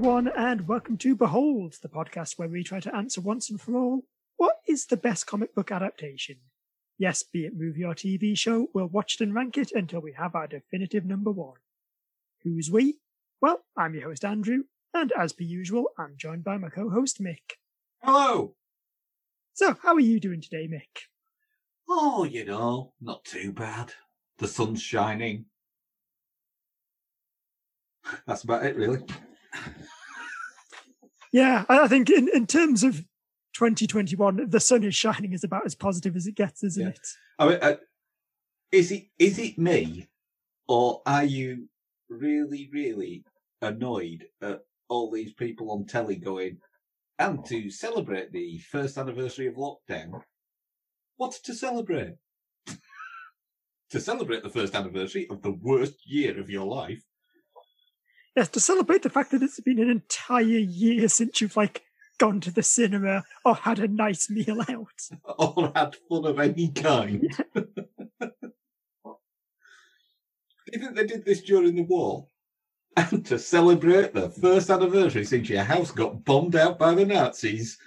Everyone, and welcome to Behold, the podcast where we try to answer once and for all what is the best comic book adaptation? Yes, be it movie or TV show, we'll watch it and rank it until we have our definitive number one. Who's we? Well, I'm your host, Andrew, and as per usual, I'm joined by my co host, Mick. Hello. So, how are you doing today, Mick? Oh, you know, not too bad. The sun's shining. That's about it, really. Yeah, I think in, in terms of 2021, the sun is shining is about as positive as it gets, isn't Yeah. it? I mean, uh, is it is it me, or are you really, really annoyed at all these people on telly going? And to celebrate the first anniversary of lockdown, what to celebrate? to celebrate the first anniversary of the worst year of your life. Yes, to celebrate the fact that it's been an entire year since you've like gone to the cinema or had a nice meal out. or had fun of any kind. Do you think they did this during the war? And to celebrate the first anniversary since your house got bombed out by the Nazis.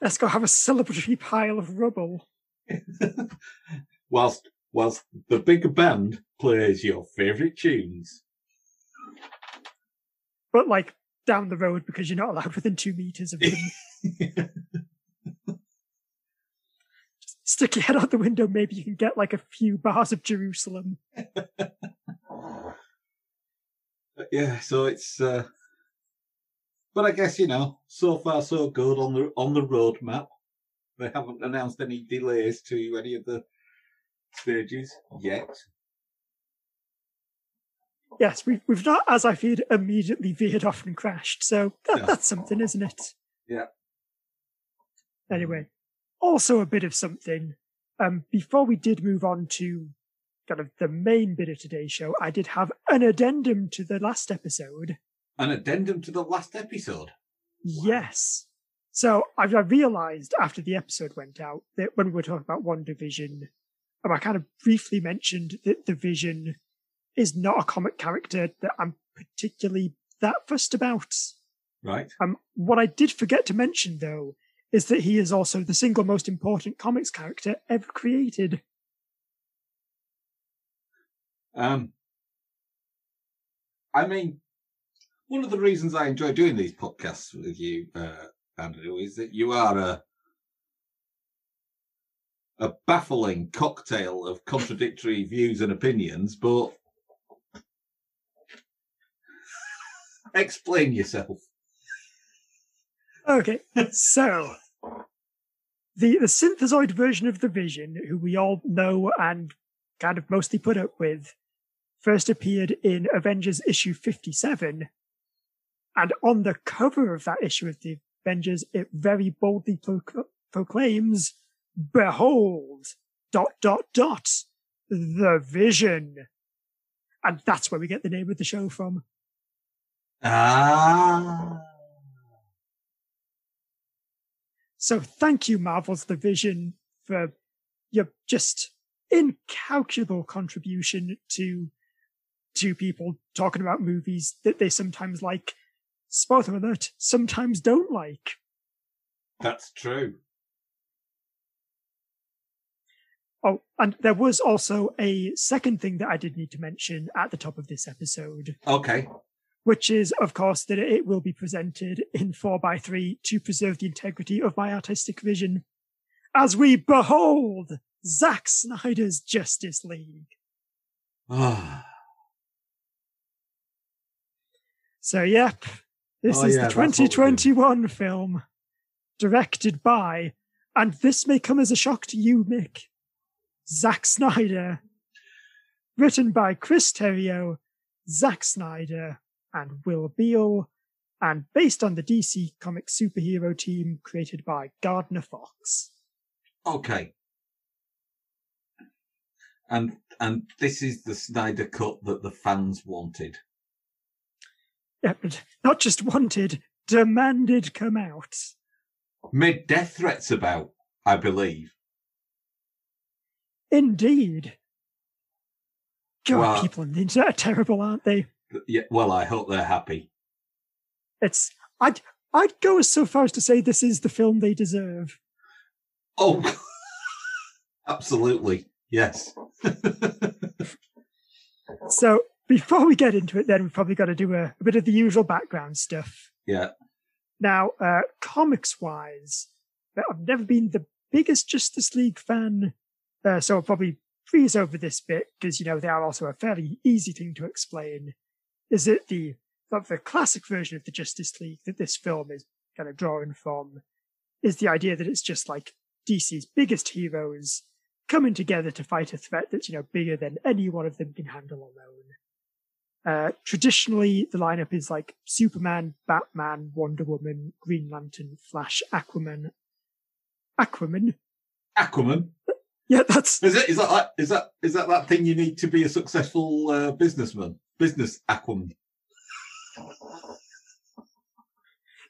Let's go have a celebratory pile of rubble. whilst whilst the big band plays your favourite tunes. But like down the road because you're not allowed within two meters of them. Stick your head out the window, maybe you can get like a few bars of Jerusalem. Yeah, so it's uh but I guess, you know, so far so good on the on the roadmap. They haven't announced any delays to any of the stages yet. Yes, we've, we've not, as I feared, immediately veered off and crashed. So that, Yeah. that's something, isn't it? Yeah. Anyway, also a bit of something. Um, before we did move on to kind of the main bit of today's show, I did have an addendum to the last episode. An addendum to the last episode. Yes. So I, I realized after the episode went out that when we were talking about WandaVision, um, I kind of briefly mentioned that the Vision is not a comic character that I'm particularly that fussed about. Right. Um, what I did forget to mention though is that he is also the single most important comics character ever created. Um I mean one of the reasons I enjoy doing these podcasts with you, uh, Andrew, is that you are a a baffling cocktail of contradictory views and opinions, but explain yourself. Okay, so the the synthezoid version of the Vision, who we all know and kind of mostly put up with, first appeared in Avengers issue fifty seven, and on the cover of that issue of the Avengers, it very boldly procl- proclaims, "Behold, dot dot dot, the Vision," and that's where we get the name of the show from. Ah So thank you, Marvel's The Vision, for your just incalculable contribution to to people talking about movies that they sometimes like. Spoiler alert, sometimes don't like. that's true. Oh, and there was also a second thing that I did need to mention at the top of this episode, Okay. which is, of course, that it will be presented in 4x3 to preserve the integrity of my artistic vision as we behold Zack Snyder's Justice League. Ah. So, yep, this Oh, is yeah, the that's what we're doing. 2021 film directed by, and this may come as a shock to you, Mick, Zack Snyder. Written by Chris Terrio, Zack Snyder, and Will Beall, and based on the DC comic superhero team created by Gardner Fox. Okay. And and this is the Snyder cut that the fans wanted. Yeah, but not just wanted, demanded come out. Made death threats about, I believe. Indeed. God, Well- people on the internet are terrible, aren't they? Yeah, well, I hope they're happy. It's I'd I'd go as so far as to say this is the film they deserve. Oh, absolutely, yes. so before we get into it, then we've probably got to do a, a bit of the usual background stuff. Yeah. Now, uh, comics wise, I've never been the biggest Justice League fan, uh, so I'll probably freeze over this bit because you know they are also a fairly easy thing to explain. Is it the the classic version of the Justice League that this film is kind of drawing from? Is the idea that it's just like DC's biggest heroes coming together to fight a threat that's you know bigger than any one of them can handle alone. Uh, traditionally, the lineup is like Superman, Batman, Wonder Woman, Green Lantern, Flash, Aquaman. Aquaman. Aquaman. Yeah, that's. Is it? Is that is that is that that thing you need to be a successful uh, businessman? Business Aquaman.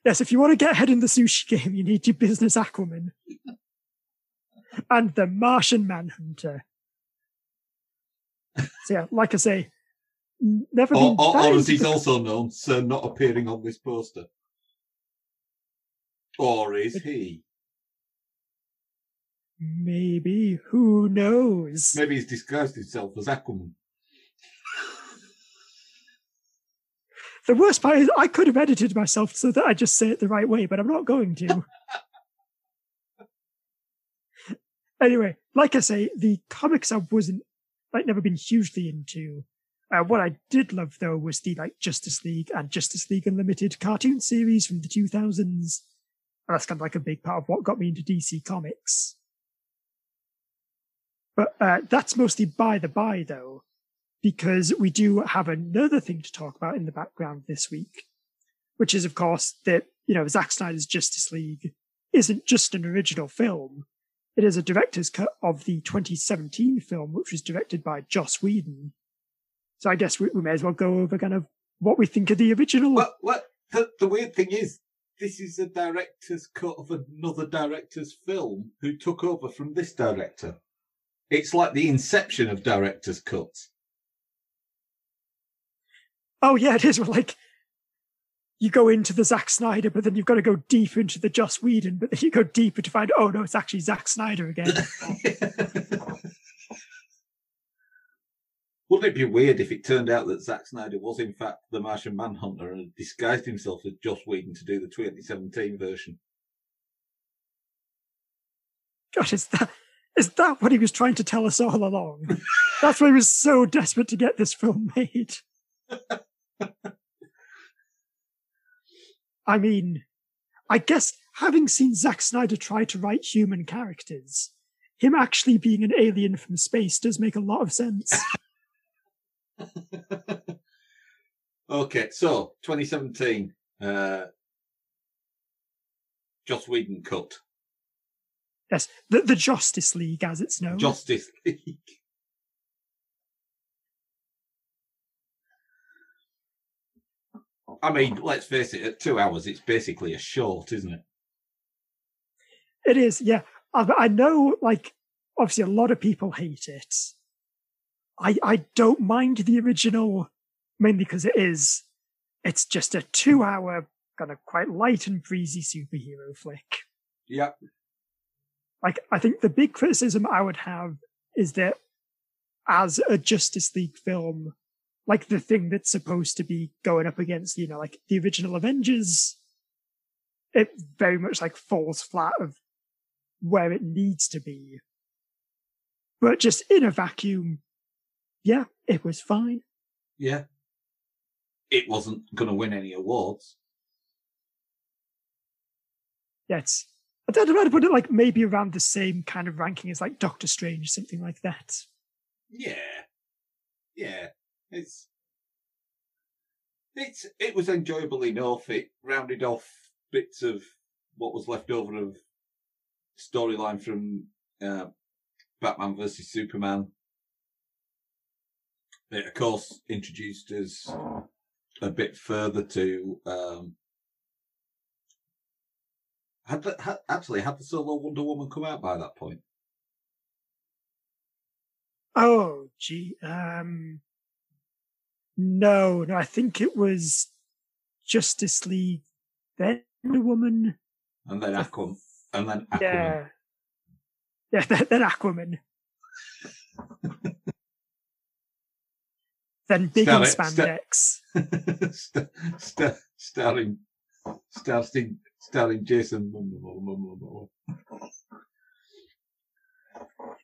Yes, if you want to get ahead in the sushi game, you need your business Aquaman and the Martian Manhunter. So yeah, like I say, never or, been. Or, or as he's also known, Sir not appearing on this poster. Or is he? Maybe. Who knows? Maybe he's disguised himself as Aquaman. The worst part is I could have edited myself so that I just say it the right way, but I'm not going to. anyway, like I say, the comics I wasn't like never been hugely into. Uh, what I did love though was the like Justice League and Justice League Unlimited cartoon series from the 2000s. And that's kind of like a big part of what got me into DC Comics. But uh, that's mostly by the by though, because we do have another thing to talk about in the background this week, which is of course that, you know, Zack Snyder's Justice League isn't just an original film. It is a director's cut of the 2017 film, which was directed by Joss Whedon. So I guess we, we may as well go over kind of what we think of the original. Well, well the, the weird thing is, this is a director's cut of another director's film who took over from this director. It's like the inception of director's cuts. Oh yeah, it is. Like you go into the Zack Snyder, but then you've got to go deep into the Joss Whedon, but then you go deeper to find, oh no, it's actually Zack Snyder again. Wouldn't it be weird if it turned out that Zack Snyder was in fact the Martian Manhunter and had disguised himself as Joss Whedon to do the 2017 version? Gosh, is that is that what he was trying to tell us all along? That's why he was so desperate to get this film made. I mean, I guess having seen Zack Snyder try to write human characters, him actually being an alien from space does make a lot of sense. okay, so 2017, uh, Joss Whedon cut. Yes, the, the Justice League, as it's known. Justice League. I mean, let's face it, at two hours, it's basically a short, isn't it? It is, yeah. I, I know, like, obviously, a lot of people hate it. I, I don't mind the original, mainly because it is, it's just a two hour, kind of quite light and breezy superhero flick. Yeah. Like, I think the big criticism I would have is that as a Justice League film, like the thing that's supposed to be going up against, you know, like the original Avengers, it very much like falls flat of where it needs to be. But just in a vacuum, yeah, it was fine. Yeah. It wasn't going to win any awards. It's, I don't know, I'd put it like maybe around the same kind of ranking as like Doctor Strange, something like that. Yeah. Yeah. It's it's it was enjoyable enough. It rounded off bits of what was left over of storyline from uh, Batman versus Superman. It of course introduced us a bit further to um, had, the, had actually had the solo Wonder Woman come out by that point. Oh, gee. Um, No, no, I think it was Justice League, then Wonder Woman, and then Aquaman, and then Aquaman. yeah, yeah, then, then Aquaman, then Big Star- Star- spandex. Star- star- starring, starring, starring Jason.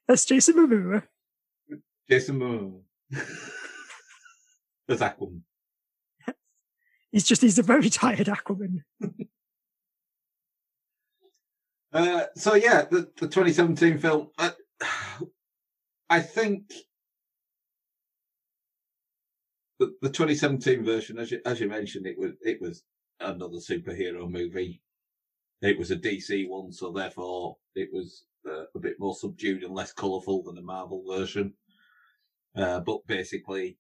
That's Jason Momoa. Jason Momoa. As Aquaman. He's just he's a very tired Aquaman. Uh, so yeah, the, the 2017 film. Uh, I think the, the 2017 version, as you, as you mentioned, it was it was another superhero movie. It was a DC one, so therefore it was uh, a bit more subdued and less colourful than the Marvel version. Uh, but basically,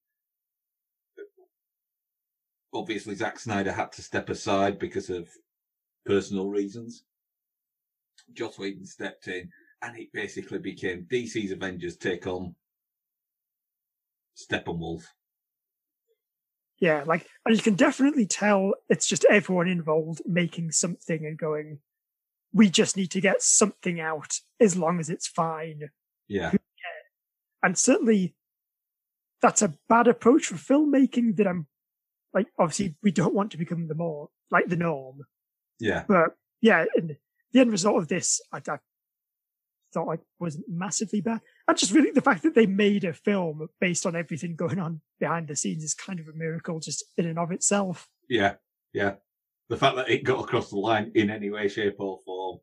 obviously, Zack Snyder had to step aside because of personal reasons. Joss Whedon stepped in, and it basically became DC's Avengers take on Steppenwolf. Yeah, like and you can definitely tell it's just everyone involved making something and going, we just need to get something out as long as it's fine. Yeah, And certainly that's a bad approach for filmmaking that I'm like obviously we don't want to become the more like the norm. yeah, But yeah, and the end result of this I, I thought like wasn't massively bad. And just really the fact that they made a film based on everything going on behind the scenes is kind of a miracle just in and of itself. yeah, yeah. The fact that it got across the line in any way, shape, or form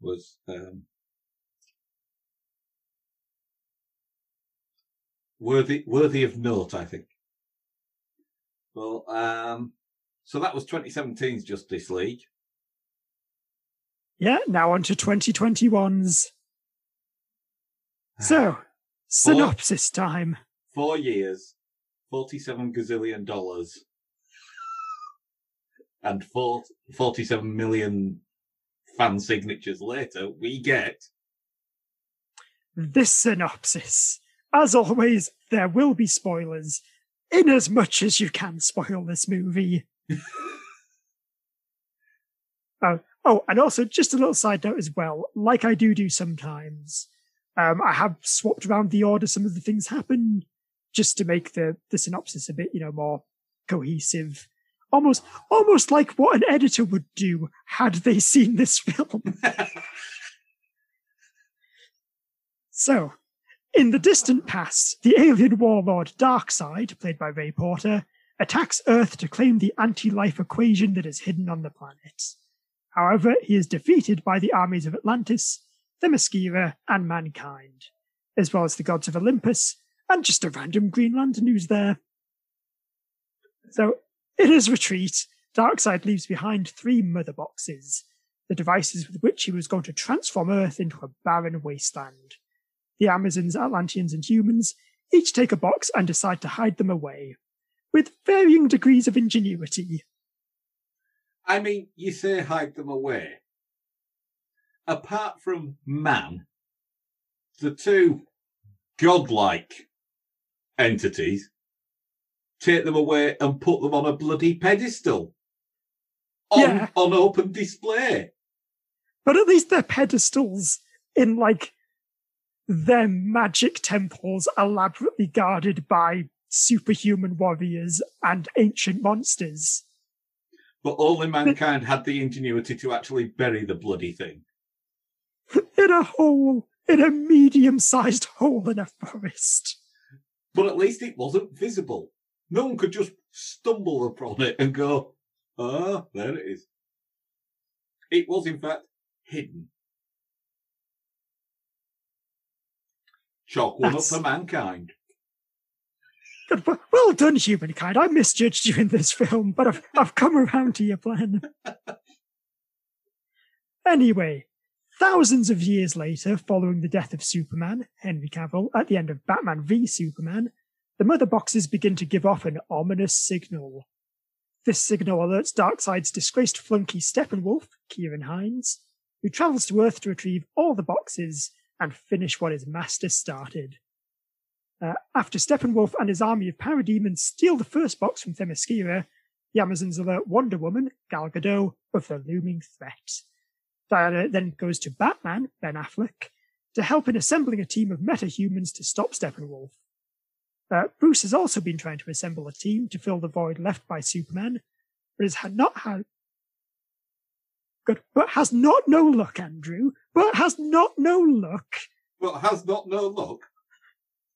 was um, worthy worthy of note, I think. Well, um, so that was 2017's Justice League. Yeah, now on to 2021's. So, synopsis time. Four years, 47 gazillion dollars, and four, 47 million fan signatures later, we get This synopsis. As always, there will be spoilers, in as much as you can spoil this movie. Oh, oh, and also just a little side note as well. Like I do do sometimes, um, I have swapped around the order some of the things happen just to make the the synopsis a bit, you know, more cohesive. Almost, almost like what an editor would do had they seen this film. So, in the distant past, the alien warlord Darkseid, played by Ray Porter, attacks Earth to claim the anti life equation that is hidden on the planet. However, he is defeated by the armies of Atlantis, Themyscira, and mankind, as well as the gods of Olympus, and just a random Green Lantern who's there. So, in his retreat, Darkseid leaves behind three mother boxes, the devices with which he was going to transform Earth into a barren wasteland. The Amazons, Atlanteans, and humans each take a box and decide to hide them away, with varying degrees of ingenuity. I mean, you say hide them away. Apart from man, the two godlike entities take them away and put them on a bloody pedestal on, Yeah. on open display. But at least they're pedestals in like their magic temples elaborately guarded by superhuman warriors and ancient monsters. But only mankind had the ingenuity to actually bury the bloody thing. In a hole, in a medium sized hole in a forest. But at least it wasn't visible. No one could just stumble upon it and go, ah, there it is. It was, in fact, hidden. Chalk one That's- up for mankind. Good, Well done, humankind. I misjudged you in this film, but I've, I've come around to your plan. Anyway, thousands of years later, following the death of Superman, Henry Cavill, at the end of Batman v Superman, the mother boxes begin to give off an ominous signal. This signal alerts Darkseid's disgraced flunky Steppenwolf, Ciarán Hinds, who travels to Earth to retrieve all the boxes and finish what his master started. Uh, after Steppenwolf and his army of parademons steal the first box from Themyscira, the Amazons alert Wonder Woman, Gal Gadot, of the looming threat. Diana then goes to Batman, Ben Affleck, to help in assembling a team of metahumans to stop Steppenwolf. Uh, Bruce has also been trying to assemble a team to fill the void left by Superman, but has not had good, but has not no luck, Andrew. But has not no luck. But has not no luck.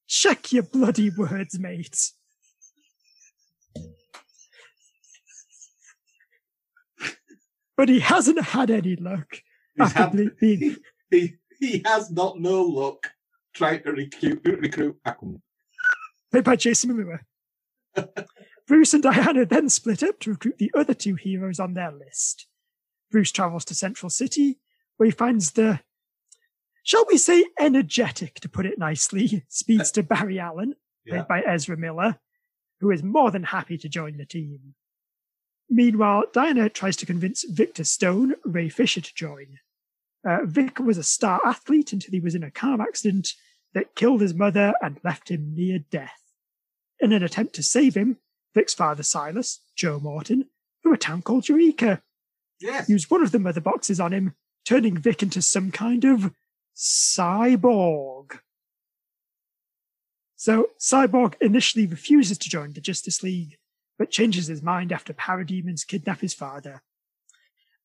Check your bloody words, mate. But he hasn't had any luck had- being He, he has not no luck trying to recruit, recruit Aquaman. played by Jason Momoa. Bruce and Diana then split up to recruit the other two heroes on their list. Bruce travels to Central City, where he finds the, shall we say, energetic, to put it nicely, speedster Barry Allen, played Yeah. by Ezra Miller, who is more than happy to join the team. Meanwhile, Diana tries to convince Victor Stone, Ray Fisher, to join. Uh, Vic was a star athlete until he was in a car accident that killed his mother and left him near death. In an attempt to save him, Vic's father Silas, Joe Morton, from a town called Eureka, Yes. used one of the mother boxes on him, turning Vic into some kind of cyborg. So, Cyborg initially refuses to join the Justice League, but changes his mind after parademons kidnap his father.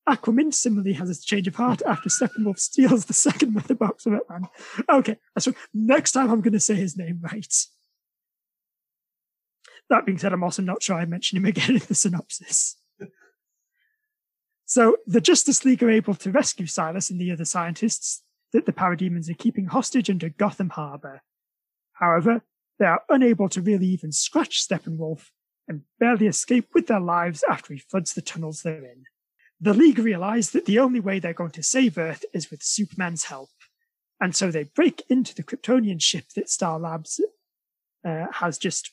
Aquaman similarly has a change of heart after Steppenwolf steals the second mother box of Batman. Okay, so next time I'm going to say his name right. That being said, I'm also not sure I mention him again in the synopsis. So the Justice League are able to rescue Silas and the other scientists that the parademons are keeping hostage under Gotham Harbor. However, they are unable to really even scratch Steppenwolf and barely escape with their lives after he floods the tunnels they're in. The League realize that the only way they're going to save Earth is with Superman's help, and so they break into the Kryptonian ship that Star Labs uh, has just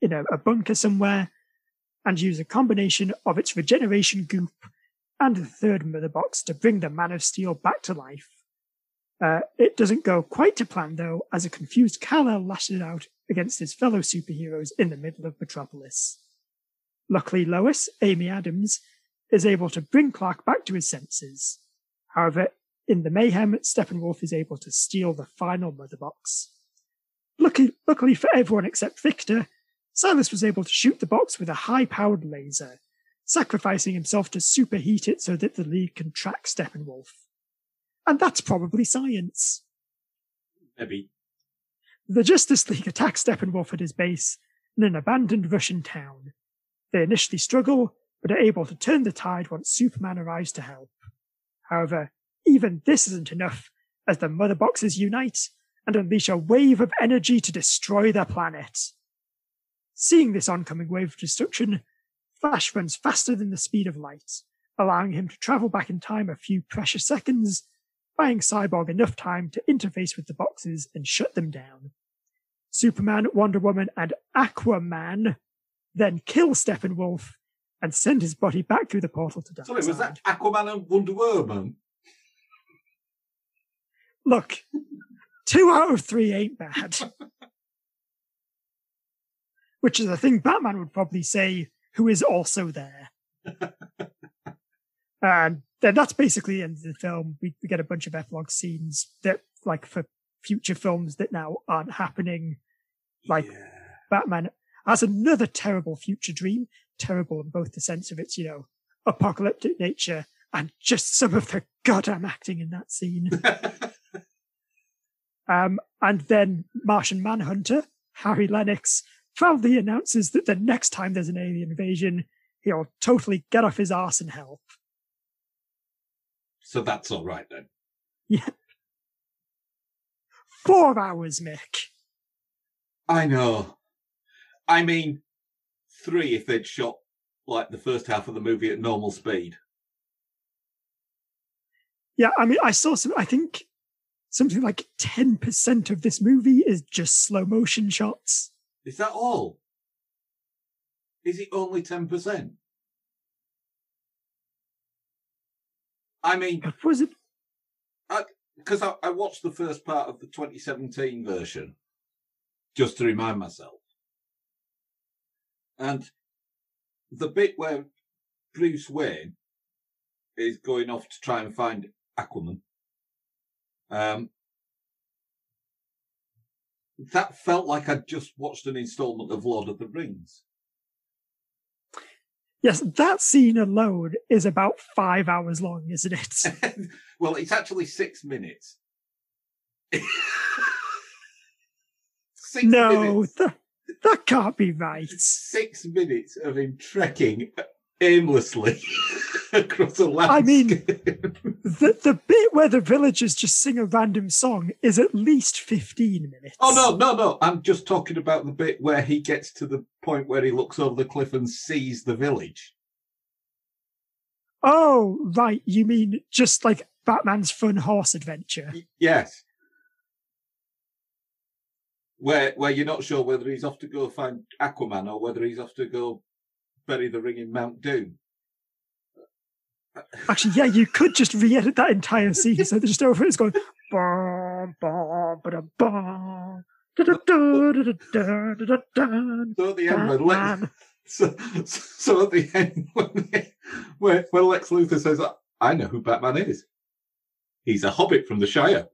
in a, a bunker somewhere and use a combination of its regeneration goop and the third mother box to bring the Man of Steel back to life. Uh, it doesn't go quite to plan though, as a confused Kal-El lashes out against his fellow superheroes in the middle of Metropolis. Luckily, Lois, Amy Adams, is able to bring Clark back to his senses. However, in the mayhem, Steppenwolf is able to steal the final mother box. Lucky, luckily for everyone except Victor, Silas was able to shoot the box with a high-powered laser, sacrificing himself to superheat it so that the League can track Steppenwolf. And that's probably science. Maybe. The Justice League attacks Steppenwolf at his base in an abandoned Russian town. They initially struggle, but are able to turn the tide once Superman arrives to help. However, even this isn't enough, as the Mother Boxes unite and unleash a wave of energy to destroy their planet. Seeing this oncoming wave of destruction, Flash runs faster than the speed of light, allowing him to travel back in time a few precious seconds, buying Cyborg enough time to interface with the boxes and shut them down. Superman, Wonder Woman, and Aquaman then kill Steppenwolf and send his body back through the portal to Sorry, was that Aquaman and Wonder Woman? Look, two out of three ain't bad. Which is a thing Batman would probably say, who is also there. and then that's basically the end of the film. We, we get a bunch of epilogue scenes that, like, for future films that now aren't happening, Like- Yeah. Batman has another terrible future dream. Terrible in both the sense of its, you know, apocalyptic nature and just some of the goddamn acting in that scene. Um, and then Martian Manhunter, Harry Lennix, proudly announces that the next time there's an alien invasion, he'll totally get off his arse and help. So that's all right then. Yeah. Four hours, Mick. I know. I mean, three if they'd shot like the first half of the movie at normal speed. Yeah, I mean, I saw some, I think something like 10% of this movie is just slow motion shots. Is that all? Is it only 10%? I mean, was it? because I, I watched the first part of the 2017 version, just to remind myself. And the bit where Bruce Wayne is going off to try and find Aquaman, um, that felt like I'd just watched an installment of Lord of the Rings. Yes, that scene alone is about five hours long, isn't it? well, it's actually six minutes. six no, minutes. That, that can't be right. Six minutes of him trekking aimlessly across a landscape. I mean, the, the bit where the villagers just sing a random song is at least 15 minutes. Oh, no, no, no. I'm just talking about the bit where he gets to the point where he looks over the cliff and sees the village. Oh, right. You mean just like Batman's fun horse adventure? Yes. Where where you're not sure whether he's off to go find Aquaman or whether he's off to go bury the ring in Mount Doom. Actually, yeah, you could just re-edit that entire scene so they're just over it's going ba bum. So at the end, when Lex, so, so at the end, when, they, when, when Lex Luthor says, "I know who Batman is. He's a hobbit from the Shire."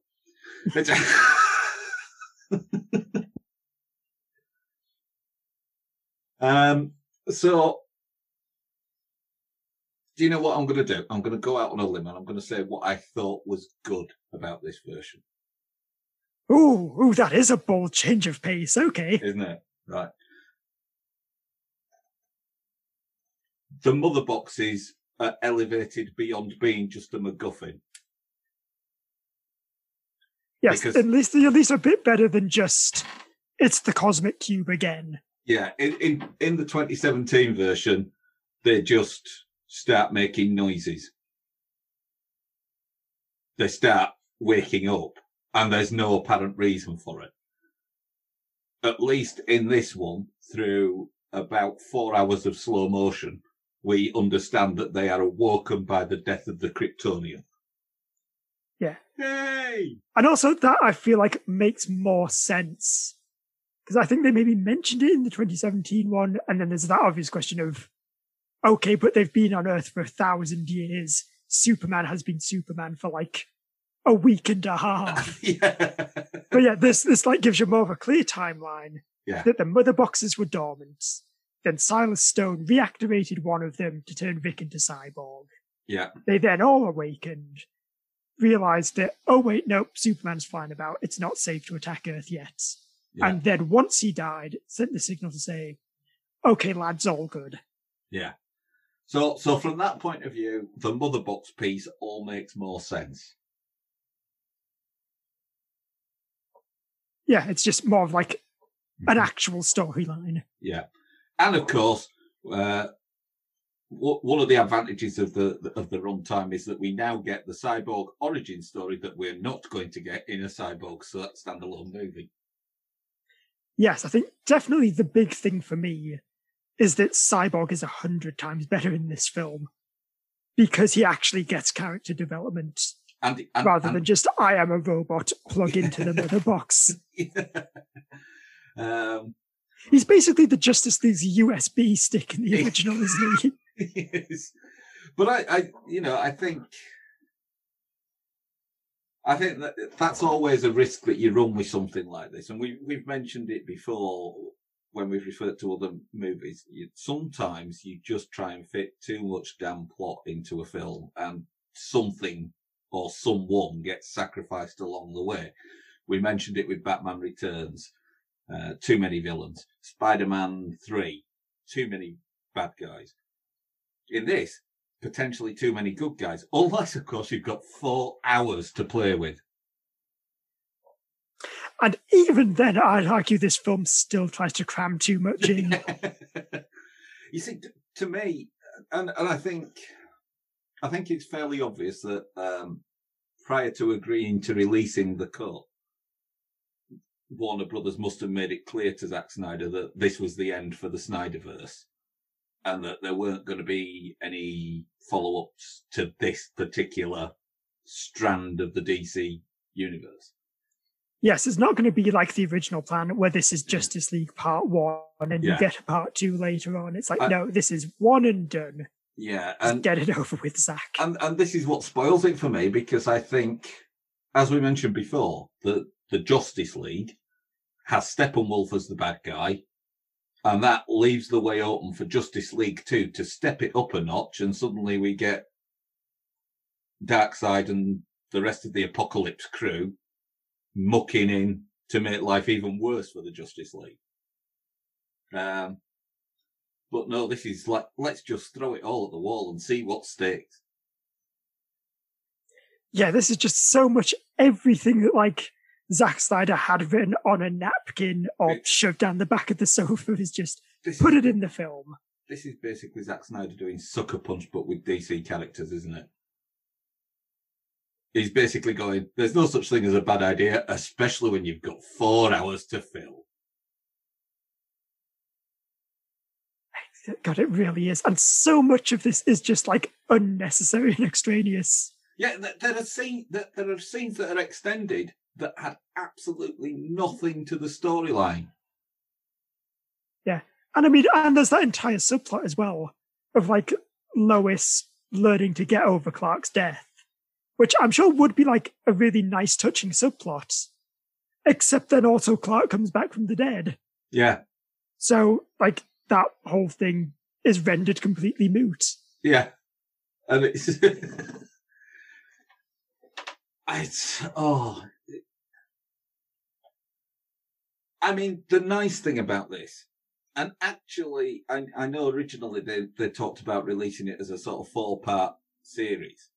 um. So do you know what I'm going to do? I'm going to go out on a limb and I'm going to say what I thought was good about this version. Ooh, ooh, that is a bold change of pace. Okay. Isn't it? Right. The mother boxes are elevated beyond being just a MacGuffin. Yes, because, at least at least a bit better than just it's the cosmic cube again. Yeah, in in, in the 2017 version, they just start making noises. They start waking up, and there's no apparent reason for it. At least in this one, through about four hours of slow motion, we understand that they are awoken by the death of the Kryptonian. Yeah. Yay! And also that I feel like makes more sense. Because I think they maybe mentioned it in the 2017 one, and then there's that obvious question of okay, but they've been on Earth for a thousand years. Superman has been Superman for like a week and a half. yeah. But yeah, this this like gives you more of a clear timeline. Yeah. That the mother boxes were dormant. Then Silas Stone reactivated one of them to turn Vic into cyborg. Yeah. They then all awakened, realized that, oh wait, nope, Superman's flying about. It's not safe to attack Earth yet. Yeah. And then once he died, sent the signal to say, okay, lads, all good. Yeah. So, so from that point of view, the mother box piece all makes more sense. Yeah, it's just more of like an mm-hmm. actual storyline. Yeah, and of course, uh, one of the advantages of the of the runtime is that we now get the cyborg origin story that we're not going to get in a cyborg standalone movie. Yes, I think definitely the big thing for me is that Cyborg is a hundred times better in this film because he actually gets character development and, and, rather and, than just I am a robot, plug into the mother box. um, He's basically the Justice League's USB stick in the original, isn't he? yes. But I, I, you know, I think, I think that that's always a risk that you run with something like this, and we we've mentioned it before when we've referred to other movies, you, sometimes you just try and fit too much damn plot into a film and something or someone gets sacrificed along the way. We mentioned it with Batman Returns. Uh, too many villains. Spider-Man 3. Too many bad guys. In this, potentially too many good guys. Unless, of course, you've got four hours to play with. And even then, I'd argue this film still tries to cram too much in. you see, to me, and, and I think, I think it's fairly obvious that um, prior to agreeing to releasing the cut, Warner Brothers must have made it clear to Zack Snyder that this was the end for the Snyderverse, and that there weren't going to be any follow-ups to this particular strand of the DC universe. yes, it's not going to be like the original plan where this is Justice League Part One and Yeah. you get a Part Two later on. It's like I- no, this is one and done. Yeah, Just and get it over with, Zack. and and this is what spoils it for me because I think, as we mentioned before, the the Justice League has Steppenwolf as the bad guy, and that leaves the way open for Justice League Two to step it up a notch, and suddenly we get Darkseid and the rest of the Apokolips crew mucking in to make life even worse for the Justice League. Um, but no, this is like let's just throw it all at the wall and see what sticks. yeah, this is just so much everything that like Zack Snyder had written on a napkin or It- shoved down the back of the sofa is just put is, it in the film. this is basically Zack Snyder doing Sucker Punch, but with DC characters, isn't it? He's basically going, there's no such thing as a bad idea, especially when you've got four hours to fill. God, it really is. And so much of this is just like unnecessary and extraneous. Yeah, there are scenes that there are scenes that are extended that had absolutely nothing to the storyline. Yeah. And I mean, and there's that entire subplot as well of like Lois learning to get over Clark's death, which I'm sure would be like a really nice, touching subplot. Except then also Clark comes back from the dead. Yeah, So, like, that whole thing is rendered completely moot. yeah, and it's it's oh. I mean, the nice thing about this, and actually, I, I know originally they, they talked about releasing it as a sort of four part series.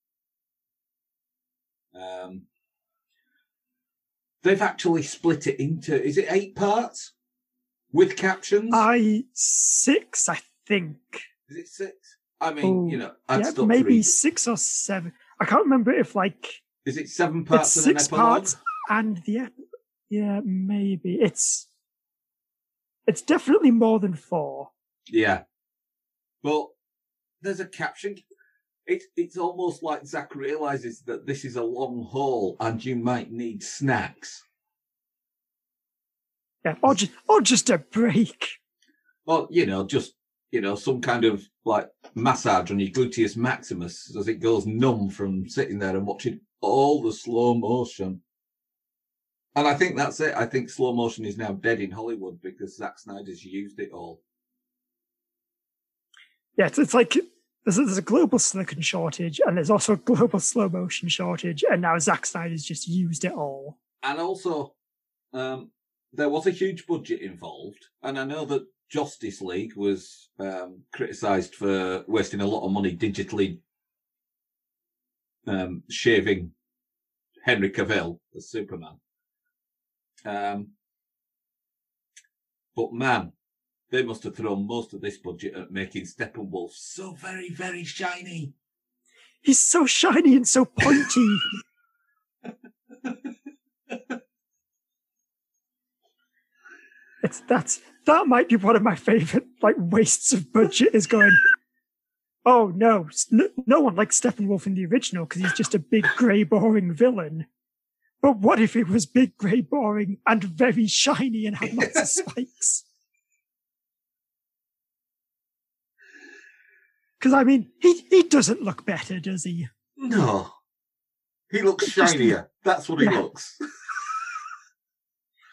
Um, they've actually split it into, is it eight parts with captions? I six, I think. is it six? I mean, Oh, you know, I'd yeah, maybe six or seven. I can't remember if like Is it seven parts it's and six parts and the yeah, maybe it's it's definitely more than four. Yeah. But there's a caption. It's it's almost like Zack realizes that this is a long haul and you might need snacks. Yeah, or just or just a break. Well, you know, just you know, some kind of like massage on your gluteus maximus as it goes numb from sitting there and watching all the slow motion. And I think that's it. I think slow motion is now dead in Hollywood because Zack Snyder's used it all. Yeah, it's, it's like there's a, there's a global silicon shortage, and there's also a global slow motion shortage, and now Zack Snyder's just used it all. and also um, there was a huge budget involved, and I know that Justice League was um, criticised for wasting a lot of money digitally um, shaving Henry Cavill as Superman. Um, but man, they must have thrown most of this budget at making Steppenwolf so very, very shiny. He's so shiny and so pointy. it's that's that might be one of my favorite like wastes of budget is going. Oh no, no, no one likes Steppenwolf in the original because he's just a big grey boring villain. But what if it was big grey boring and very shiny and had lots of spikes? Because I mean, he he doesn't look better, does he? No. He looks shinier. That's what he Yeah. looks.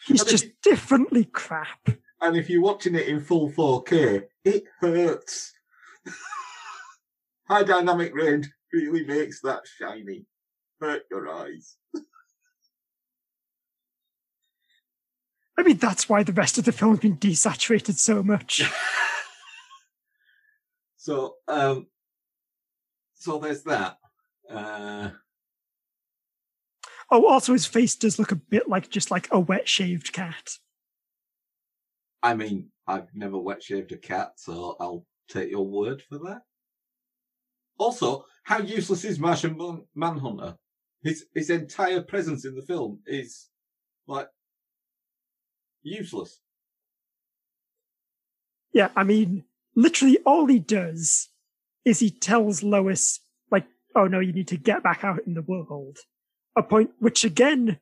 He's just differently crap. And if you're watching it in full 4K, it hurts. High dynamic range really makes that shiny. Hurt your eyes. Mean, that's why the rest of the film's been desaturated so much. So, um, so there's that. Uh, Oh, also his face does look a bit like just like a wet shaved cat. I mean, I've never wet shaved a cat, so I'll take your word for that. Also, how useless is Martian Manhunter? His his entire presence in the film is like useless. Yeah, I mean, literally all he does is he tells Lois, like, oh no, you need to get back out in the world. A point which again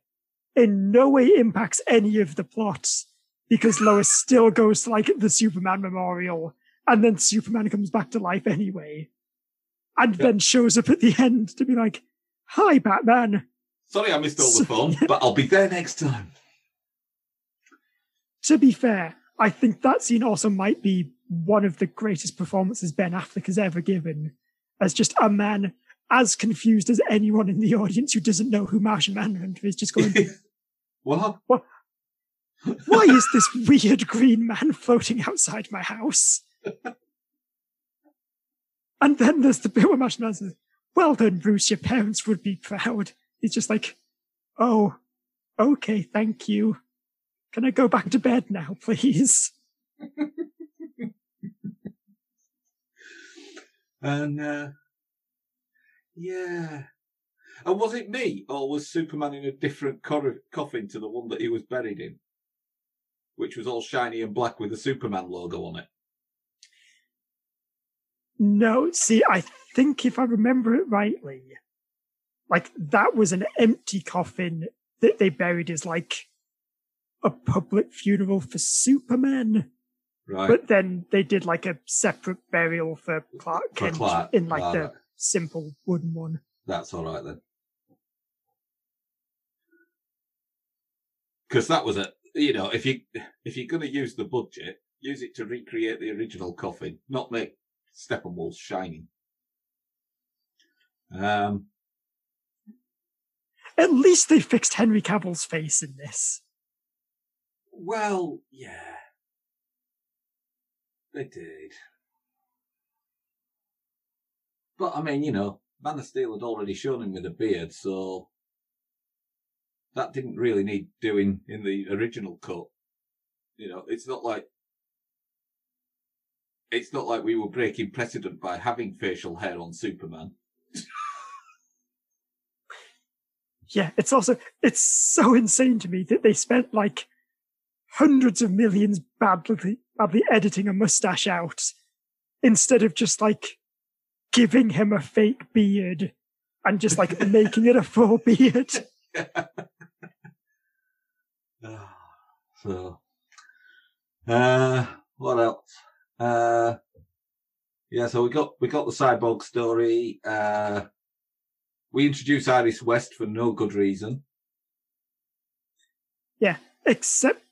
in no way impacts any of the plots because Lois still goes to like the Superman memorial and then Superman comes back to life anyway. And then shows up at the end to be like, Hi, Batman. Sorry I missed all the fun, but I'll be there next time. To be fair, I think that scene also might be one of the greatest performances Ben Affleck has ever given as just a man as confused as anyone in the audience who doesn't know who Martian Manhunter is, just going, What? what? Why is this weird green man floating outside my house? and then there's the bit where Martian Manhunter says, Well done, Bruce, your parents would be proud. He's just like, Oh, okay, thank you. Can I go back to bed now, please? and uh, yeah. And was it me, or was Superman in a different cor- coffin to the one that he was buried in, which was all shiny and black with the Superman logo on it? No, see, I think if I remember it rightly, like that was an empty coffin that they buried as like a public funeral for Superman. Right. But then they did like a separate burial for Clark For Kent Clark. in like Ah, the right. simple wooden one. That's all right then. Because that was a, you know, if you if you're going to use the budget, use it to recreate the original coffin, not make Steppenwolf shiny. Um, At least they fixed Henry Cavill's face in this. Well, yeah, they did. But I mean, you know, Man of Steel had already shown him with a beard, so that didn't really need doing in the original cut. You know, it's not like it's not like we were breaking precedent by having facial hair on Superman. Yeah, it's also it's so insane to me that they spent like hundreds of millions badly badly editing a mustache out instead of just like giving him a fake beard and just like making it a full beard. so, uh, what else? Uh, yeah, so we got we got the cyborg story. Uh, we introduce Iris West for no good reason. Yeah, except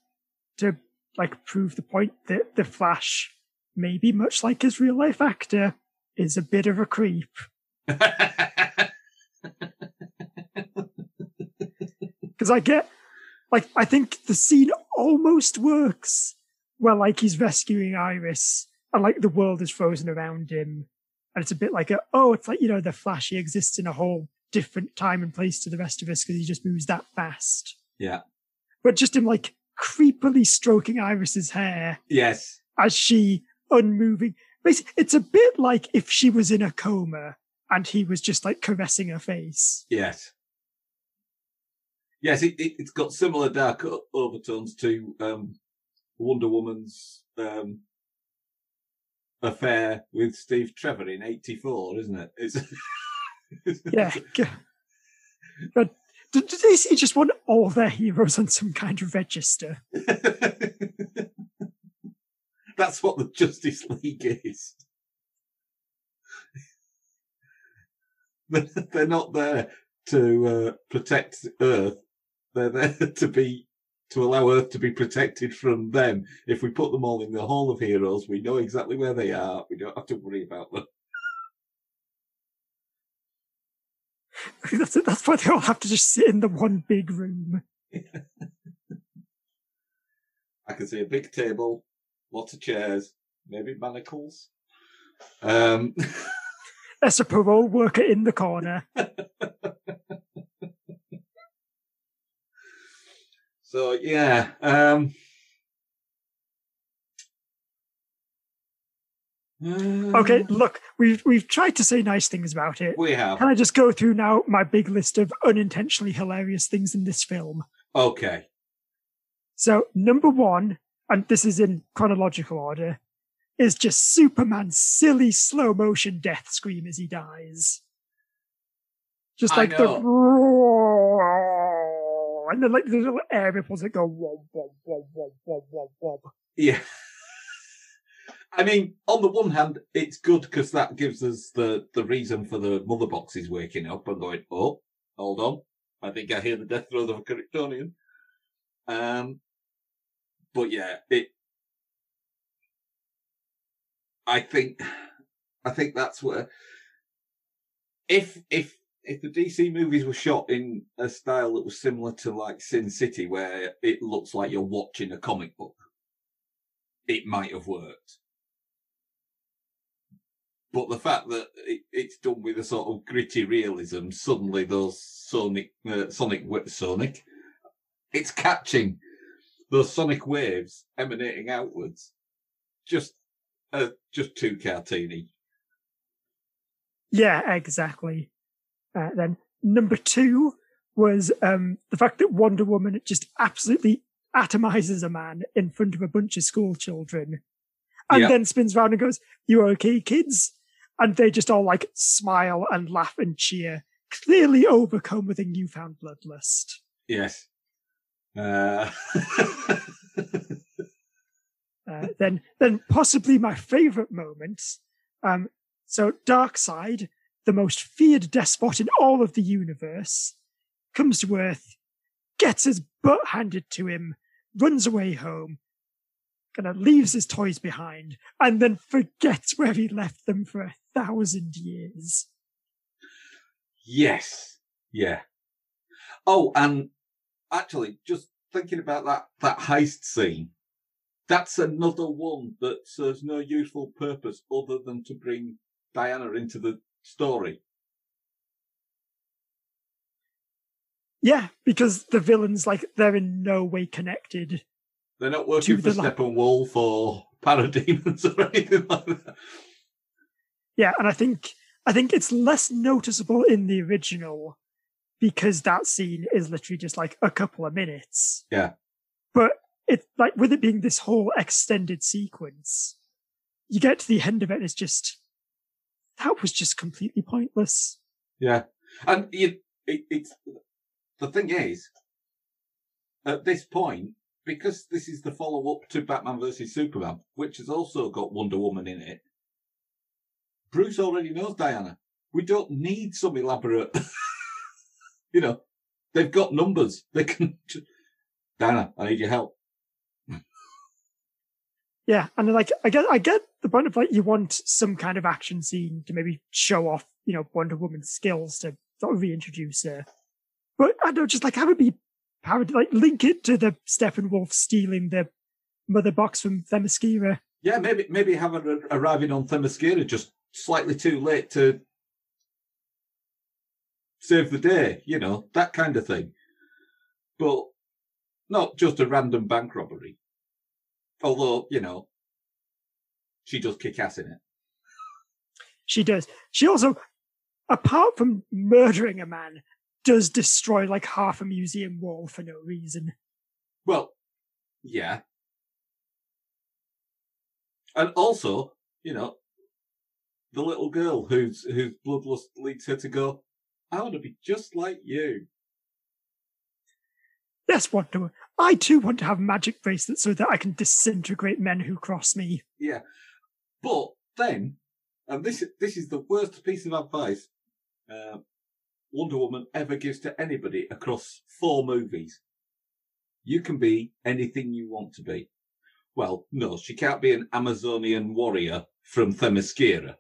to like prove the point that the Flash, maybe much like his real life actor, is a bit of a creep. Because I get, like, I think the scene almost works where, like, he's rescuing Iris and, like, the world is frozen around him. And it's a bit like, a, oh, it's like, you know, the Flash, he exists in a whole different time and place to the rest of us because he just moves that fast. yeah. But just him, like, creepily stroking Iris's hair Yes. as she unmoving. Basically, it's a bit like if she was in a coma and he was just, like, caressing her face. Yes. Yes, it, it, it's got similar dark overtones to um, Wonder Woman's um, affair with Steve Trevor in '84, isn't it? It's Yeah. g- But d- did they say just want all their heroes on some kind of register? That's what the Justice League is. They're they're not there to uh, protect Earth. They're there to be to allow Earth to be protected from them. If we put them all in the Hall of Heroes, we know exactly where they are. We don't have to worry about them. That's, that's why they all have to just sit in the one big room. I can see a big table, lots of chairs, maybe manacles. Um, There's a parole worker in the corner. so yeah. Um, Okay, uh, look, we've we've tried to say nice things about it. We have. Can I just go through now my big list of unintentionally hilarious things in this film? Okay. So number one, and this is in chronological order, is just Superman's silly slow motion death scream as he dies. Just like the and then like the little air ripples that go womp womp womp womp womp womp womp. Yeah. I mean, on the one hand, it's good because that gives us the, the reason for the mother boxes waking up and going, oh, hold on. I think I hear the death throes of a Kryptonian. Um, but yeah, it. I think, I think that's where, if if if the DC movies were shot in a style that was similar to like Sin City, where it looks like you're watching a comic book, it might have worked. But the fact that it, it's done with a sort of gritty realism, suddenly those sonic, uh, sonic, sonic, it's catching those sonic waves emanating outwards. Just, uh, just too cartoony. Yeah, exactly. Uh, then number two was um, the fact that Wonder Woman just absolutely atomizes a man in front of a bunch of school children and yep. then spins around and goes, "You're okay, kids? And they just all like smile and laugh and cheer, clearly overcome with a newfound bloodlust. Yes. Uh... uh, then, then possibly my favorite moment. Um, so Darkseid the most feared despot in all of the universe, comes to Earth, gets his butt handed to him, runs away home, kind of leaves his toys behind, and then forgets where he left them for a thousand years. Yes. Yeah. Oh, and actually, just thinking about that, that heist scene, that's another one that serves no useful purpose other than to bring Diana into the story. Yeah, because the villains, like, they're in no way connected. They're not working for Steppenwolf or Parademons or anything like that. Yeah, and I think I think it's less noticeable in the original because that scene is literally just like a couple of minutes. Yeah. But it's like with it being this whole extended sequence, you get to the end of it and it's just that was just completely pointless. Yeah, and you, it, it's the thing is, at this point, because this is the follow up to Batman versus Superman, which has also got Wonder Woman in it. Bruce already knows Diana. We don't need some elaborate, you know, they've got numbers. They can, Diana, I need your help. Yeah, and like I get, I get the point of like you want some kind of action scene to maybe show off, you know, Wonder Woman's skills to sort of reintroduce her. But I don't just like have it be parody, like link it to the Steppenwolf stealing the mother box from Themyscira. Yeah, maybe maybe have her arriving on Themyscira just slightly too late to save the day, you know, that kind of thing. But not just a random bank robbery. Although, you know, she does kick ass in it. She does. She also, apart from murdering a man, does destroy like half a museum wall for no reason. Well, yeah. And also, you know, the little girl whose whose bloodlust leads her to go, I want to be just like you. Yes, Wonder Woman. I too want to have magic bracelets so that I can disintegrate men who cross me. Yeah. But then, and this this is the worst piece of advice uh, Wonder Woman ever gives to anybody across four movies. You can be anything you want to be. Well, no, she can't be an Amazonian warrior from Themyscira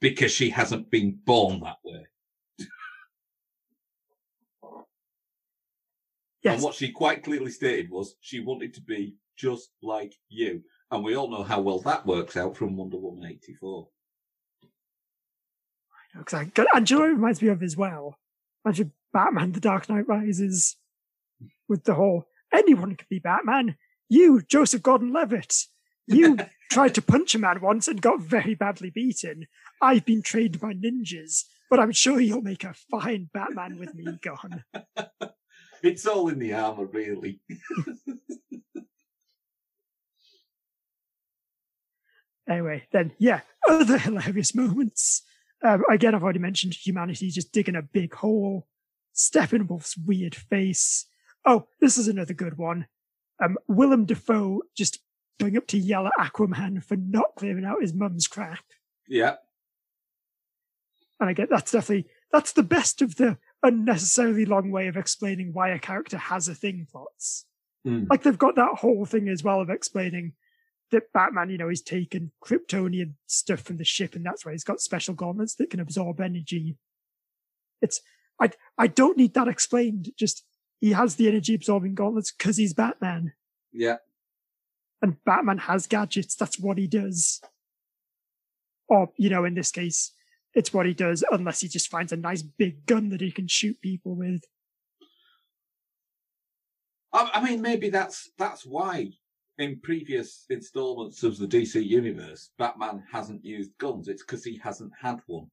because she hasn't been born that way. Yes. And what she quite clearly stated was she wanted to be just like you. And we all know how well that works out from Wonder Woman 84. Exactly. And Joe reminds me of as well. Imagine Batman The Dark Knight Rises with the whole anyone can be Batman. You, Joseph Gordon Levitt, you tried to punch a man once and got very badly beaten. I've been trained by ninjas, but I'm sure you'll make a fine Batman with me gone. it's all in the armor, really. anyway, then, yeah, other hilarious moments. Um, again, I've already mentioned humanity just digging a big hole, Steppenwolf's weird face, Oh, this is another good one. Um, Willem Dafoe just going up to yell at Aquaman for not clearing out his mum's crap. Yeah. And I get that's definitely that's the best of the unnecessarily long way of explaining why a character has a thing plots. Mm. Like they've got that whole thing as well of explaining that Batman, you know, he's taken Kryptonian stuff from the ship and that's why he's got special gauntlets that can absorb energy. It's I I don't need that explained. Just he has the energy absorbing gauntlets because he's Batman. Yeah. And Batman has gadgets. That's what he does. Or, you know, in this case, it's what he does unless he just finds a nice big gun that he can shoot people with. I, mean, maybe that's that's why in previous installments of the DC universe, Batman hasn't used guns. It's because he hasn't had one.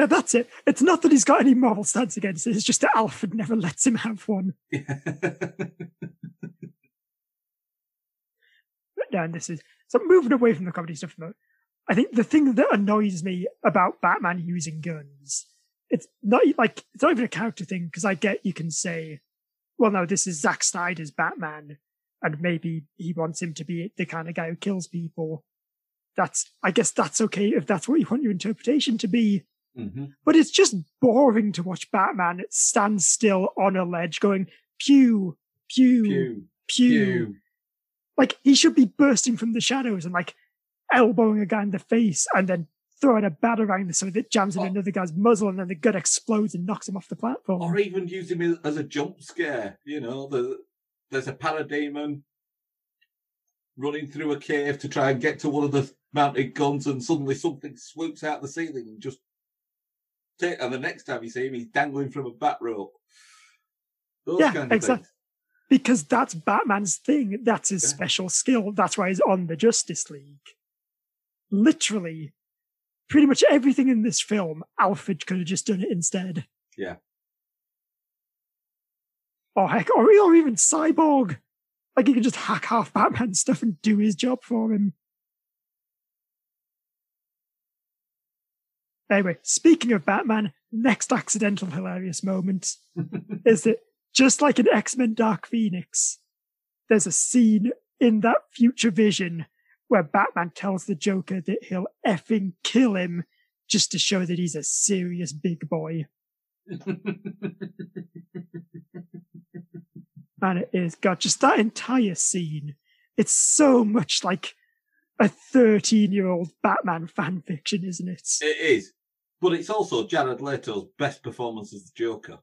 Yeah, that's it. It's not that he's got any moral stance against it. It's just that Alfred never lets him have one. no, and this is so moving away from the comedy stuff. Though, I think the thing that annoys me about Batman using guns, it's not like it's not even a character thing because I get you can say, well, no, this is Zack Snyder's Batman, and maybe he wants him to be the kind of guy who kills people. That's, I guess, that's okay if that's what you want your interpretation to be. Mm-hmm. But it's just boring to watch Batman stand still on a ledge going pew, pew, pew, pew, pew. Like he should be bursting from the shadows and like elbowing a guy in the face and then throwing a batarang so that it jams in Oh. another guy's muzzle and then the gun explodes and knocks him off the platform. Or even use him as a jump scare. You know, the, there's a parademon running through a cave to try and get to one of the mounted guns, and suddenly something swoops out the ceiling and just. And the next time you see him, he's dangling from a bat rope. Those Yeah, kind of exact- things. because that's Batman's thing. That's his Yeah. special skill. That's why he's on the Justice League. Literally, pretty much everything in this film, Alfred could have just done it instead. Yeah. Or heck, or, or even Cyborg. Like he could just hack half Batman stuff and do his job for him. Anyway, speaking of Batman, next accidental hilarious moment is that just like in X Men Dark Phoenix, there's a scene in that future vision where Batman tells the Joker that he'll effing kill him just to show that he's a serious big boy. And it is, God, just that entire scene. It's so much like a 13 year old Batman fan fiction, isn't it? it is. But it's also Jared Leto's best performance as the Joker.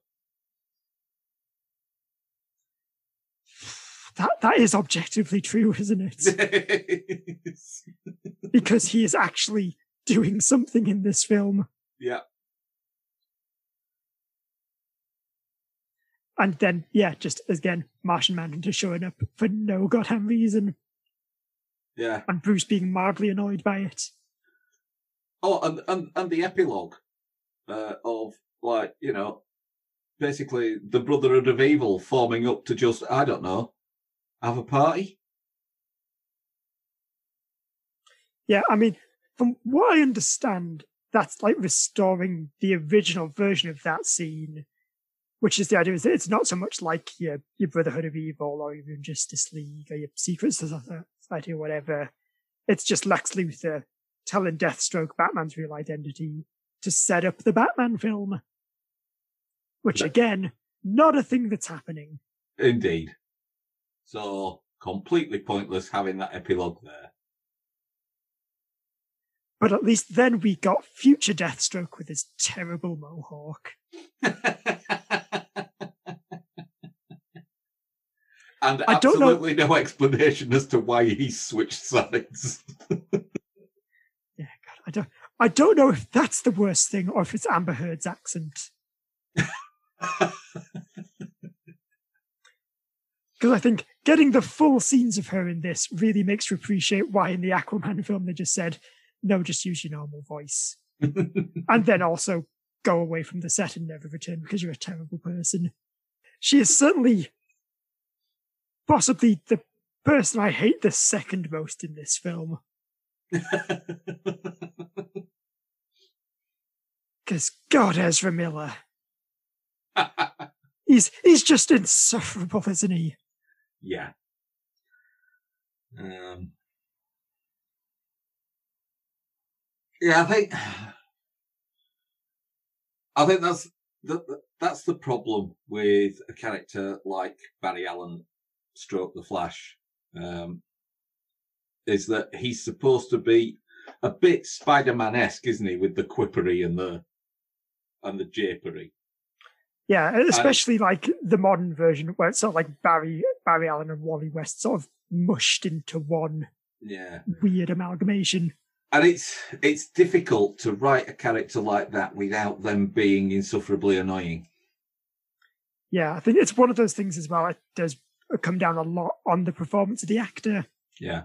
That, that is objectively true, isn't it? because he is actually doing something in this film. yeah. And then, yeah, just again, Martian Manhunter showing up for no goddamn reason, Yeah. and Bruce being mildly annoyed by it. Oh, and and and the epilogue uh, of like you know, basically the Brotherhood of Evil forming up to just I don't know, have a party. Yeah, I mean, from what I understand, that's like restoring the original version of that scene, which is the idea is that it's not so much like your your Brotherhood of Evil or even Justice League or your Secret Society or whatever. It's just Lex Luthor telling Deathstroke Batman's real identity to set up the Batman film. Which again, not a thing that's happening. Indeed. So completely pointless having that epilogue there. But at least then we got future Deathstroke with his terrible mohawk. and I don't know- absolutely no explanation as to why he switched sides. Yeah, God, I don't, I don't know if that's the worst thing or if it's Amber Heard's accent. Because I think getting the full scenes of her in this really makes you appreciate why in the Aquaman film they just said, no, just use your normal voice. and then also go away from the set and never return because you're a terrible person. She is certainly possibly the person I hate the second most in this film. Because God, Ezra Miller. he's he's just insufferable, isn't he? Yeah. Um, yeah, I think I think that's the, that's the problem with a character like Barry Allen, Stroke the Flash, um, is that he's supposed to be a bit Spider-Man esque, isn't he, with the quippery and the and the japery. Yeah, especially like the modern version where it's sort of like Barry Barry Allen and Wally West sort of mushed into one Yeah. weird amalgamation. And it's it's difficult to write a character like that without them being insufferably annoying. Yeah, I think it's one of those things as well. It does come down a lot on the performance of the actor Yeah.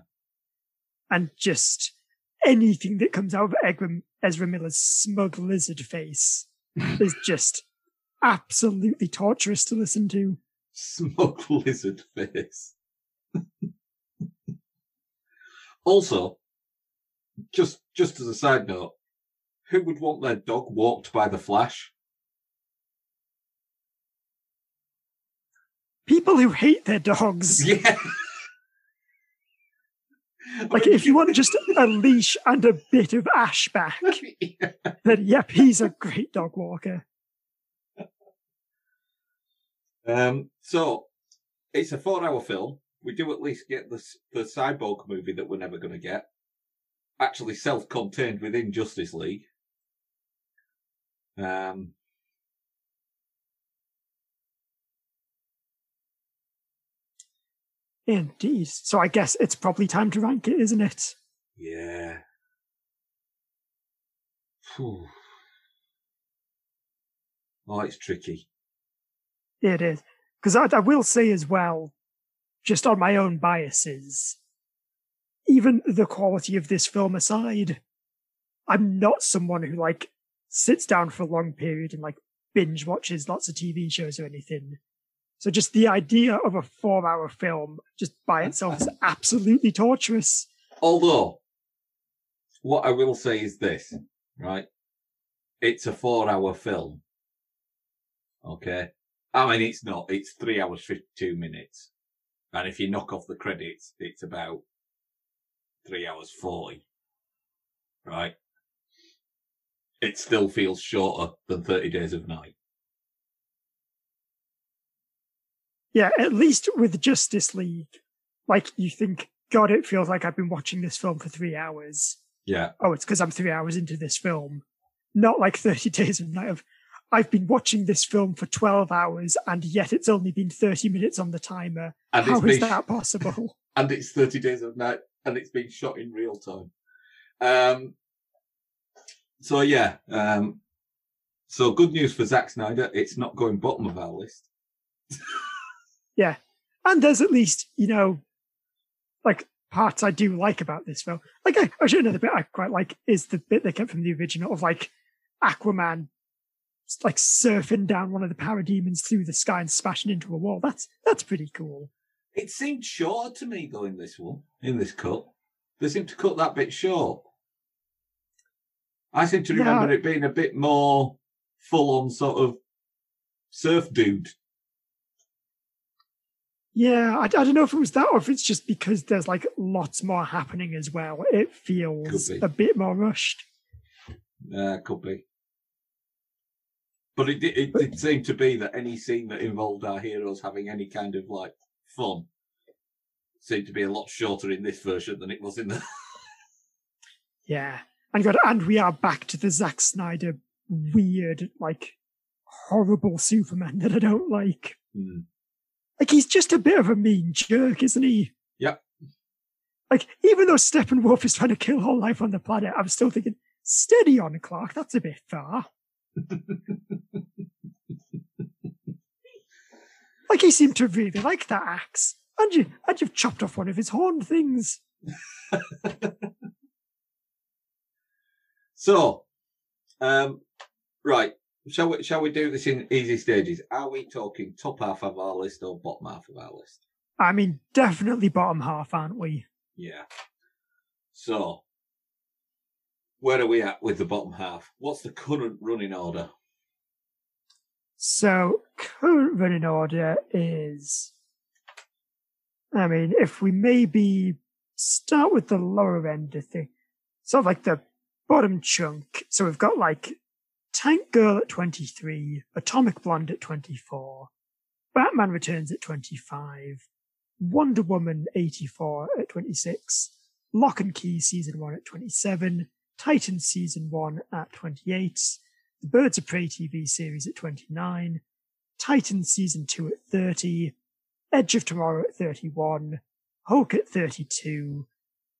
And just anything that comes out of Ezra, Ezra Miller's smug lizard face is just absolutely torturous to listen to. Smug lizard face. also, just just as a side note, who would want their dog walked by the Flash? People who hate their dogs. Yeah. Like, if you want just a leash and a bit of ash back, then yep, he's a great dog walker. Um, so it's a four-hour film. We do at least get the the cyborg movie that we're never going to get. Actually, self-contained within Justice League. Um, Indeed. So I guess it's probably time to rank it, isn't it? yeah. Phew. Oh, it's tricky. It is. Because I, I will say as well, just on my own biases, even the quality of this film aside, I'm not someone who like sits down for a long period and like binge watches lots of TV shows or anything. So just the idea of a four hour film just by itself is absolutely torturous. Although, what I will say is this, right? It's a four hour film. Okay. I mean, it's not. It's three hours, 52 minutes. And if you knock off the credits, it's about three hours, 40. Right? It still feels shorter than 30 Days of Night. Yeah, at least with Justice League, like you think, God, it feels like I've been watching this film for three hours. Yeah. oh, it's because I'm three hours into this film. Not like 30 Days of Night of, I've been watching this film for 12 hours and yet it's only been 30 minutes on the timer. And How it's that possible? and it's 30 Days of Night and it's been shot in real time. Um, so yeah, um, so good news for Zack Snyder. It's not going bottom of our list. and there's at least, you know, like parts I do like about this film. Like, I, actually, another bit I quite like is the bit they kept from the original of like Aquaman like surfing down one of the parademons through the sky and smashing into a wall. That's, that's pretty cool. It seemed shorter to me though in this one, in this cut. They seem to cut that bit short. I seem to remember Yeah. it being a bit more full on sort of surf dude. Yeah, I, I don't know if it was that or if it's just because there's like lots more happening as well. It feels a bit more rushed. Uh, could be. But it did, it did seem to be that any scene that involved our heroes having any kind of like fun seemed to be a lot shorter in this version than it was in the. Yeah. And God, and we are back to the Zack Snyder weird, like horrible Superman that I don't like. Hmm. Like he's just a bit of a mean jerk, isn't he? Yep. Like even though Steppenwolf is trying to kill all life on the planet, I'm still thinking, steady on, Clark. That's a bit far. like he seemed to really like that axe, and you and you've chopped off one of his horn things. So, um, right. Shall we? Shall we do this in easy stages? Are we talking top half of our list or bottom half of our list? I mean, definitely bottom half, aren't we? Yeah. So, where are we at with the bottom half? What's the current running order? So current running order is, I mean, if we maybe start with the lower end of thing, sort of like the bottom chunk. So we've got like Tank Girl at 23, Atomic Blonde at 24, Batman Returns at 25, Wonder Woman 84 at 26, Locke and Key Season 1 at 27, Titan Season 1 at 28, The Birds of Prey TV series at 29, Titan Season 2 at 30, Edge of Tomorrow at 31, Hulk at 32,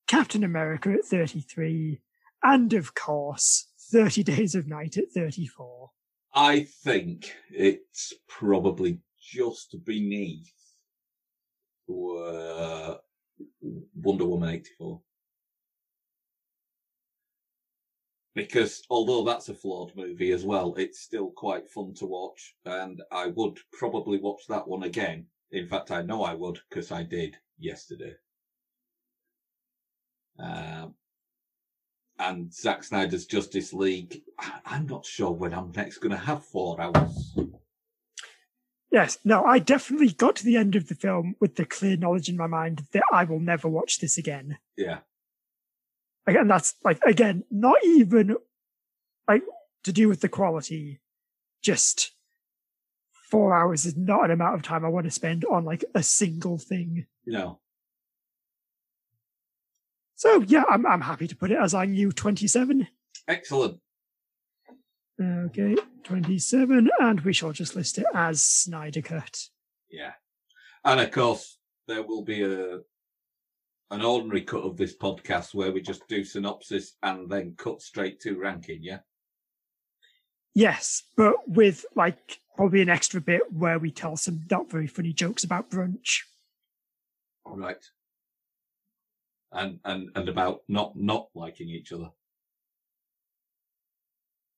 Captain America at 33, and of course, 30 Days of Night at 34. I think it's probably just beneath Wonder Woman 84. Because although that's a flawed movie as well, it's still quite fun to watch, and I would probably watch that one again. In fact, I know I would because I did yesterday. Um, and Zack Snyder's Justice League. I'm not sure when I'm next going to have four hours. Yes, no, I definitely got to the end of the film with the clear knowledge in my mind that I will never watch this again. Yeah. Again, that's like, again, not even like to do with the quality, just four hours is not an amount of time I want to spend on like a single thing. No. So yeah, I'm I'm happy to put it as I knew 27. Excellent. Okay, 27, and we shall just list it as Snyder Cut. Yeah. And of course, there will be a an ordinary cut of this podcast where we just do synopsis and then cut straight to ranking, yeah? Yes, but with like probably an extra bit where we tell some not very funny jokes about brunch. Right. And and and about not not liking each other.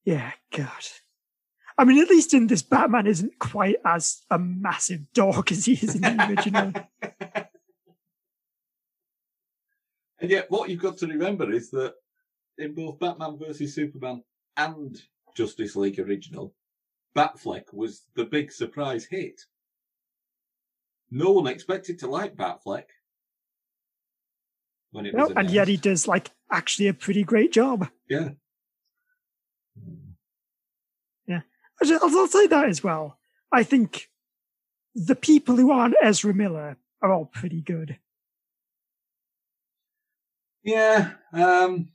Yeah, God. I mean, at least in this, Batman isn't quite as a massive dog as he is in the original. and yet, what you've got to remember is that in both Batman versus Superman and Justice League original, Batfleck was the big surprise hit. No one expected to like Batfleck when it was. and yet he does like actually a pretty great job. Yeah. Yeah. I'll, I'll say that as well. I think the people who aren't Ezra Miller are all pretty good. Yeah. Um,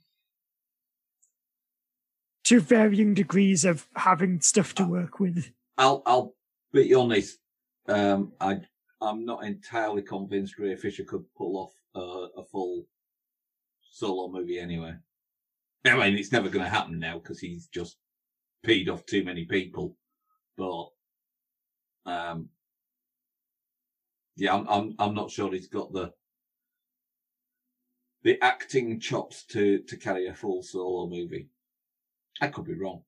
to varying degrees of having stuff to work with. I'll I'll be honest. Um, I I'm not entirely convinced Ray Fisher could pull off a, a full solo movie anyway. I mean, it's never going to happen now because he's just peed off too many people. But um, yeah, I'm, I'm I'm not sure he's got the the acting chops to to carry a full solo movie. I could be wrong,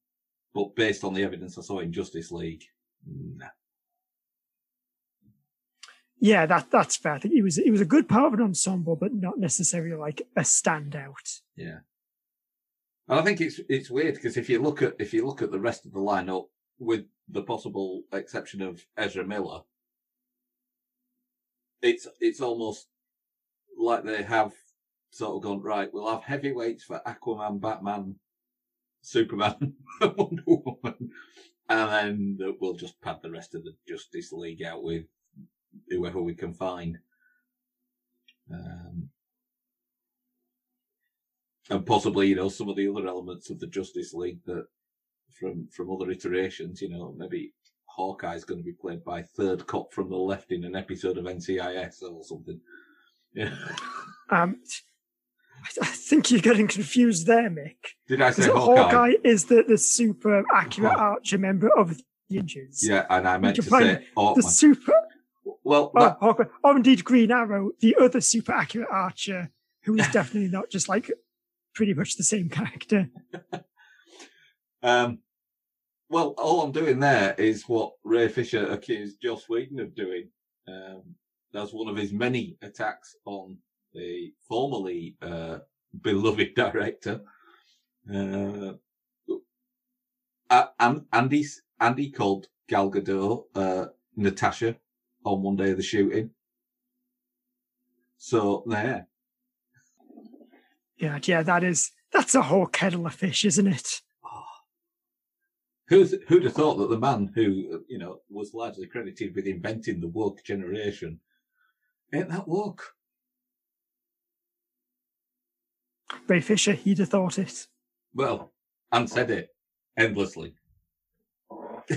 but based on the evidence I saw in Justice League, nah. Yeah, that that's fair. I think he was he was a good part of an ensemble, but not necessarily like a standout. Yeah, and I think it's it's weird because if you look at if you look at the rest of the lineup, with the possible exception of Ezra Miller, it's it's almost like they have sort of gone right. We'll have heavyweights for Aquaman, Batman, Superman, Wonder Woman, and then we'll just pad the rest of the Justice League out with whoever we can find. Um, and possibly, you know, some of the other elements of the Justice League that from from other iterations, you know, maybe Hawkeye's going to be played by third cop from the left in an episode of NCIS or something. Yeah. Um, I think you're getting confused there, Nick. Did I say Hawkeye? Hawkeye is the, the super accurate oh. Archer member of the Ninjas. Yeah, and I meant to say the super well, oh, that... oh, or indeed Green Arrow, the other super accurate archer, who is definitely not just like pretty much the same character. um, well, all I'm doing there is what Ray Fisher accused Joss Whedon of doing. Um, that's one of his many attacks on the formerly uh, beloved director. Uh, and Andy Andy called Gal Gadot uh, Natasha on one day of the shooting. So there. Yeah, yeah, that is that's a whole kettle of fish, isn't it? Ah. Who's, who'd have thought that the man who, you know, was largely credited with inventing the woke generation ain't that woke? Ray Fisher, he'd have thought it. Well, and said it endlessly.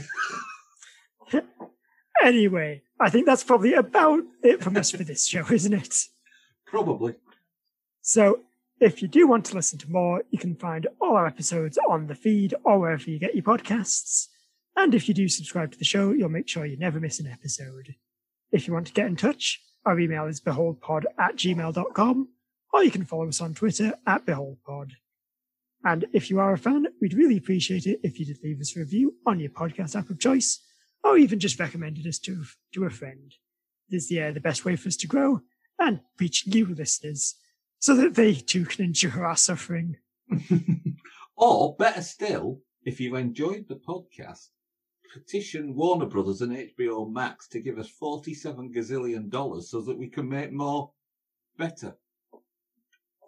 anyway, I think that's probably about it from us for this show, isn't it? Probably. So, if you do want to listen to more, you can find all our episodes on the feed or wherever you get your podcasts. And if you do subscribe to the show, you'll make sure you never miss an episode. If you want to get in touch, our email is beholdpod at gmail.com, or you can follow us on Twitter at beholdpod. And if you are a fan, we'd really appreciate it if you did leave us a review on your podcast app of choice, or even just recommended us to, to a friend. This is the, uh, the best way for us to grow and reach new listeners so that they too can endure our suffering. or better still, if you've enjoyed the podcast, petition Warner Brothers and HBO Max to give us 47 gazillion dollars so that we can make more better.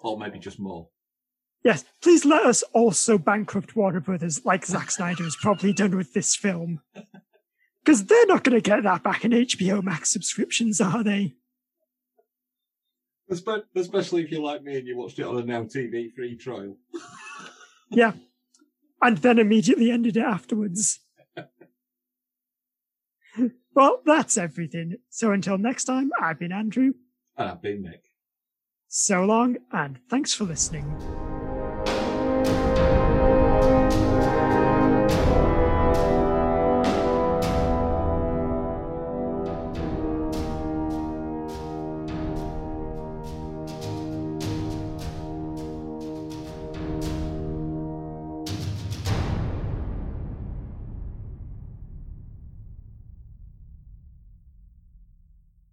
Or maybe just more. Yes, please let us also bankrupt Warner Brothers like Zack Snyder has probably done with this film. Because they're not going to get that back in HBO Max subscriptions, are they? Especially if you're like me and you watched it on a Now TV free trial. yeah. And then immediately ended it afterwards. well, that's everything. So until next time, I've been Andrew. And I've been Nick. So long, and thanks for listening.